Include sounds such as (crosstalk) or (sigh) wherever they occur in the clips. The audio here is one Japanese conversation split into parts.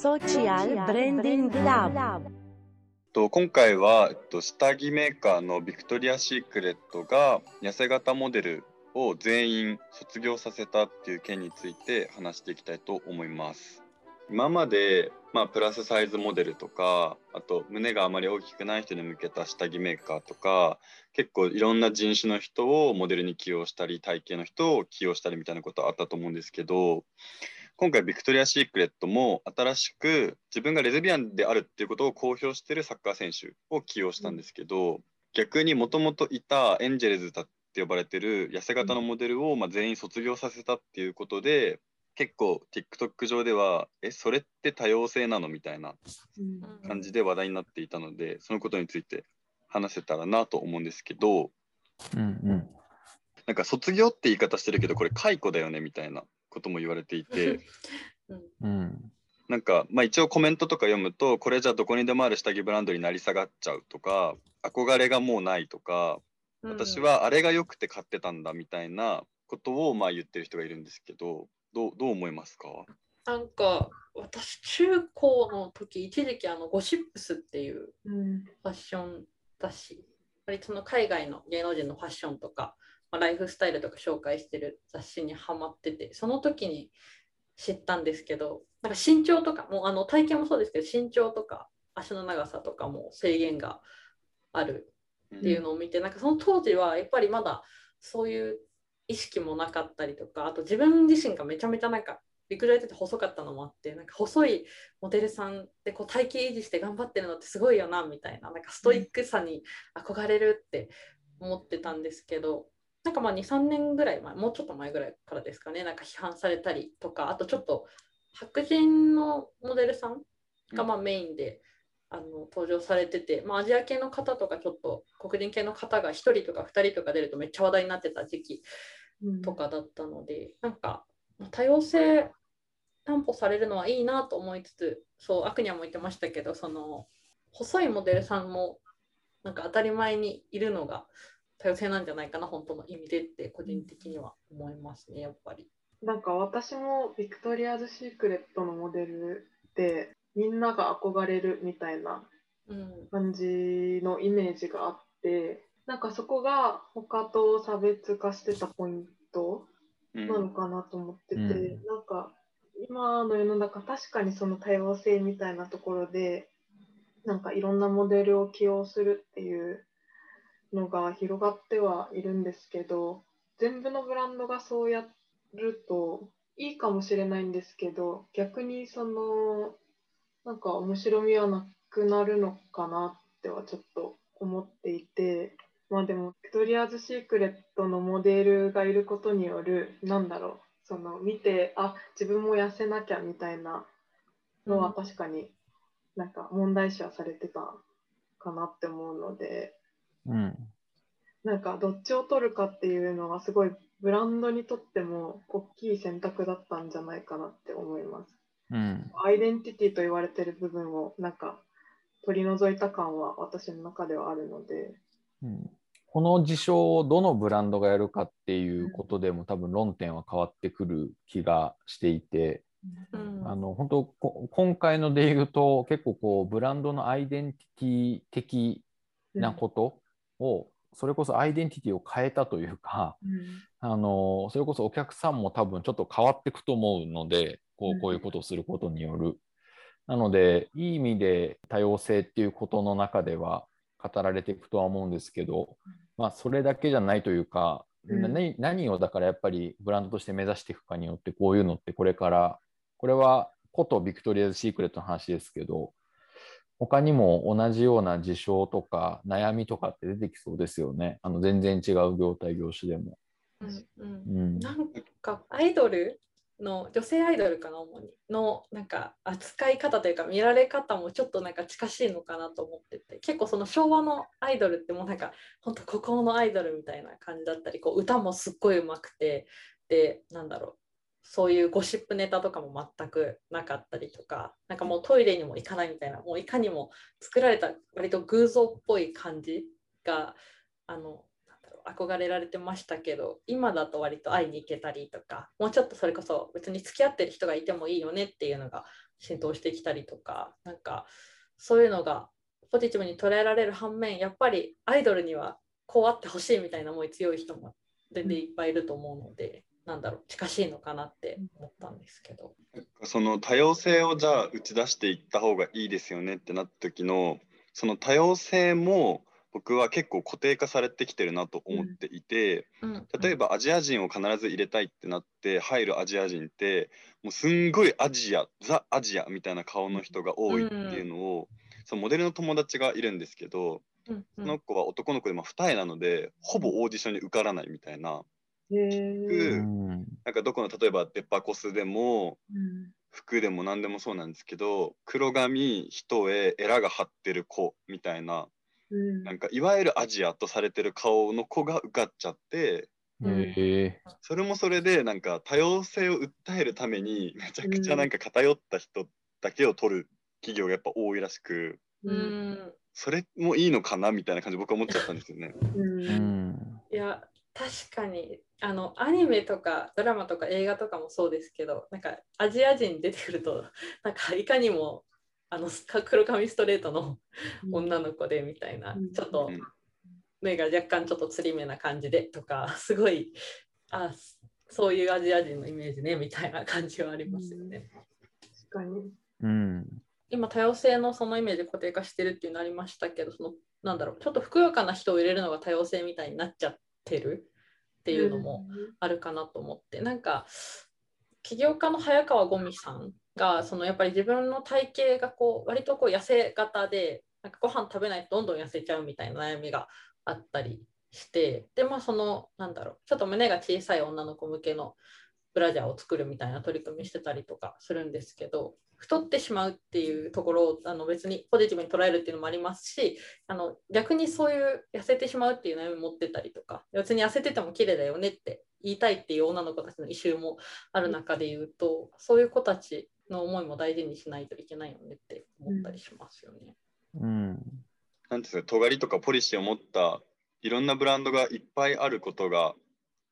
Social Branding Lab と今回は、えっと、下着メーカーのビクトリア・シークレットが痩せ型モデルを全員卒業させたっていう件について話していきたいと思います。今まで、まあ、プラスサイズモデルとかあと胸があまり大きくない人に向けた下着メーカーとか結構いろんな人種の人をモデルに起用したり体型の人を起用したりみたいなことあったと思うんですけど今回ビクトリア・シークレットも新しく自分がレズビアンであるっていうことを公表しているサッカー選手を起用したんですけど、逆にもともといたエンジェルズだって呼ばれてる痩せ型のモデルをまあ全員卒業させたっていうことで結構 TikTok 上ではえそれって多様性なのみたいな感じで話題になっていたのでそのことについて話せたらなと思うんですけどうんうん。なんか卒業って言い方してるけどこれ解雇だよねみたいなことも言われていて。うん。なんか、まあ、一応コメントとか読むとこれじゃどこにでもある下着ブランドになり下がっちゃうとか憧れがもうないとか私はあれが良くて買ってたんだみたいなことをまあ言ってる人がいるんですけどどうどう思いますか？なんか私中高の時一時期あのゴシップスっていううんファッション雑誌割とその海外の芸能人のファッションとか、まあ、ライフスタイルとか紹介してる雑誌にハマっててその時に知ったんですけどなんか身長とかもあの体型もそうですけど身長とか足の長さとかも制限があるっていうのを見て、なんかその当時はやっぱりまだそういう意識もなかったりとかあと自分自身がめちゃめちゃなんか陸上やってて細かったのもあってなんか細いモデルさんでこう体型維持して頑張ってるのってすごいよなみたいななんかストイックさに憧れるって思ってたんですけどなんかまあ23年ぐらい前もうちょっと前ぐらいからですかねなんか批判されたりとかあとちょっと白人のモデルさんがまあメインで、あの登場されてて、まあ、アジア系の方とかちょっと黒人系の方が1人とか2人とか出るとめっちゃ話題になってた時期とかだったので、なんかまあ多様性担保されるのはいいなと思いつつそうアクニャも言ってましたけどその細いモデルさんもなんか当たり前にいるのが多様性なんじゃないかな本当の意味でって個人的には思いますねやっぱり。なんか私もビクトリアズ・シークレットのモデルでみんなが憧れるみたいなうん。感じのイメージがあってなんかそこが他と差別化してたポイントうん。なのかなと思ってて、うん。なんか今の世の中確かにその多様性みたいなところでなんかいろんなモデルを起用するっていうのが広がってはいるんですけど全部のブランドがそうやるといいかもしれないんですけど逆にそのなんか面白みはなくなるのかなってはちょっと思っていてまあでもビクトリアズ・シークレットのモデルがいることによるなんだろうその見てあ自分も痩せなきゃみたいなのは確かになんか問題視はされてたかなって思うのでうん。なんかどっちを取るかっていうのはすごいブランドにとっても大きい選択だったんじゃないかなって思います。うん。アイデンティティと言われてる部分をなんか取り除いた感は私の中ではあるので。うんこの事象をどのブランドがやるかっていうことでも多分論点は変わってくる気がしていて、うんあの本当こ今回ので言うと結構こうブランドのアイデンティティ的なことを、それこそアイデンティティを変えたというか、あのそれこそお客さんも多分ちょっと変わっていくと思うのでこううん。こういうことをすることによる。なのでいい意味で多様性っていうことの中では語られていくとは思うんですけど、まあ、それだけじゃないというか、うん。何何をだからやっぱりブランドとして目指していくかによってこういうのってこれからこれはことビクトリアズ・シークレットの話ですけど他にも同じような事象とか悩みとかって出てきそうですよね。あの全然違う業態業種でも。うんうん。うん。なんかアイドルの女性アイドルかな主に。のなんか扱い方というか見られ方もちょっとなんか近しいのかなと思ってて。結構その昭和のアイドルってもうなんか本当孤高のアイドルみたいな感じだったりこう歌もすっごいうまくて。でなんだろうそういうゴシップネタとかも全くなかったりとかなんかもうトイレにも行かないみたいなもういかにも作られた割と偶像っぽい感じがあの憧れられてましたけど今だと割と会いに行けたりとかもうちょっとそれこそ別に付き合ってる人がいてもいいよねっていうのが浸透してきたりとかなんかそういうのがポジティブに捉えられる反面やっぱりアイドルにはこうあってほしいみたいな思い強い人も全然いっぱいいると思うので、なんだろう近しいのかなって思ったんですけど。その多様性をじゃあ打ち出していった方がいいですよねってなった時のその多様性も僕は結構固定化されてきてるなと思っていて、うん例えばアジア人を必ず入れたいってなって入るアジア人ってもうすんごいアジアザ・アジアみたいな顔の人が多いっていうのを、そのモデルの友達がいるんですけどうんその子は男の子でまあ二重なのでほぼオーディションに受からないみたいな。なんかどこの例えばデパコスでもうん。服でも何でもそうなんですけど黒髪一重エラが張ってる子みたいなうん。なんかいわゆるアジアとされてる顔の子が受かっちゃってそれもそれでなんか多様性を訴えるためにめちゃくちゃなんか偏った人だけを取る企業がやっぱ多いらしくううんん。それもいいのかなみたいな感じで僕は思っちゃったんですよね。うん。うん。いや確かにあのアニメとかドラマとか映画とかもそうですけどなんかアジア人出てくると (laughs) なんかいかにもあのス黒髪ストレートの女の子でみたいな、うんちょっとうん目が若干ちょっとつり目な感じでとか (laughs) すごいあそういうアジア人のイメージねみたいな感じはありますよね。確かに。うん今多様性のそのイメージ固定化してるっていうのありましたけどそのなんだろうちょっとふくよかな人を入れるのが多様性みたいになっちゃってるっていうのもあるかなと思って、なんか起業家の早川五味さんがそのやっぱり自分の体型がこう割とこう痩せ型でなんかご飯食べないとどんどん痩せちゃうみたいな悩みがあったりしてでまあそのなんだろうちょっと胸が小さい女の子向けのブラジャーを作るみたいな取り組みしてたりとかするんですけど太ってしまうっていうところをあの別にポジティブに捉えるっていうのもありますしあの逆にそういう痩せてしまうっていう悩み持ってたりとか別に痩せてても綺麗だよねって言いたいっていう女の子たちの異臭もある中で言うとそういう子たちの思いも大事にしないといけないよねって思ったりしますよね。うんなんですか尖りとかポリシーを持ったいろんなブランドがいっぱいあることが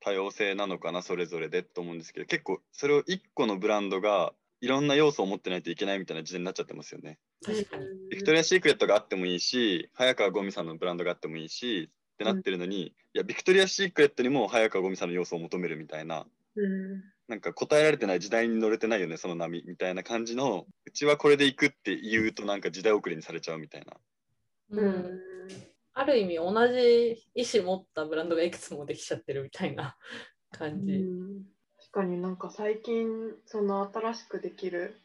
多様性なのかなそれぞれでと思うんですけど結構それを1個のブランドがいろんな要素を持ってないといけないみたいな時代になっちゃってますよね。確かに。ビクトリア・シークレットがあってもいいし早川五味さんのブランドがあってもいいしってなってるのに、いやビクトリア・シークレットにも早川五味さんの要素を求めるみたいなうんなんか答えられてない時代に乗れてないよねその波みたいな感じのうちはこれで行くって言うとなんか時代遅れにされちゃうみたいな。ううんんある意味同じ意思持ったブランドがいくつもできちゃってるみたいな感じ。うん確かになんか最近その新しくできる、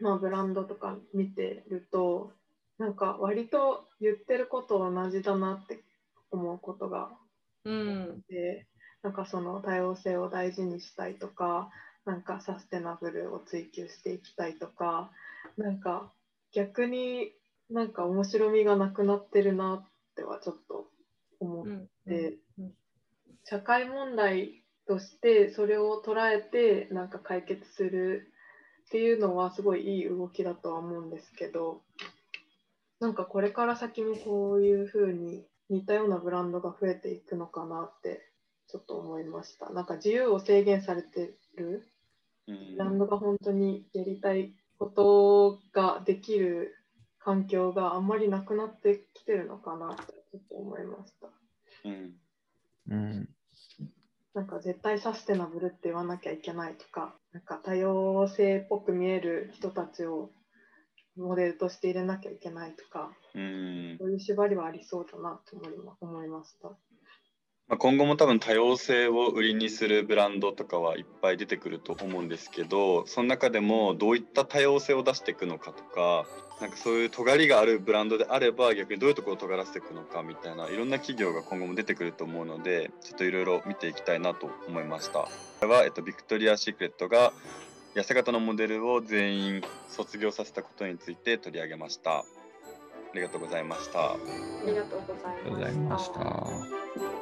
まあ、ブランドとか見てるとなんか割と言ってること同じだなって思うことがうんでなんかその多様性を大事にしたいとかなんかサステナブルを追求していきたいとかなんか逆になんか面白みがなくなってるなってはちょっと思っうんて、うん。社会問題としてそれを捉えてなんか解決するっていうのはすごいいい動きだとは思うんですけどなんかこれから先もこういうふうに似たようなブランドが増えていくのかなってちょっと思いました。なんか自由を制限されてるうん。ブランドが本当にやりたいことができる環境があんまりなくなってきてるのかなってちょっと思いました。うんうんなんか絶対サステナブルって言わなきゃいけないとか、なんか多様性っぽく見える人たちをモデルとして入れなきゃいけないとか、うんそういう縛りはありそうだなと思いました。まあ、今後も多分多様性を売りにするブランドとかはいっぱい出てくると思うんですけどその中でもどういった多様性を出していくのかとかなんかそういう尖りがあるブランドであれば逆にどういうところを尖らせていくのかみたいないろんな企業が今後も出てくると思うのでちょっといろいろ見ていきたいなと思いました。これは、えっと、ビクトリア・シークレットが痩せ型のモデルを全員卒業させたことについて取り上げました。ありがとうございました。ありがとうございまました。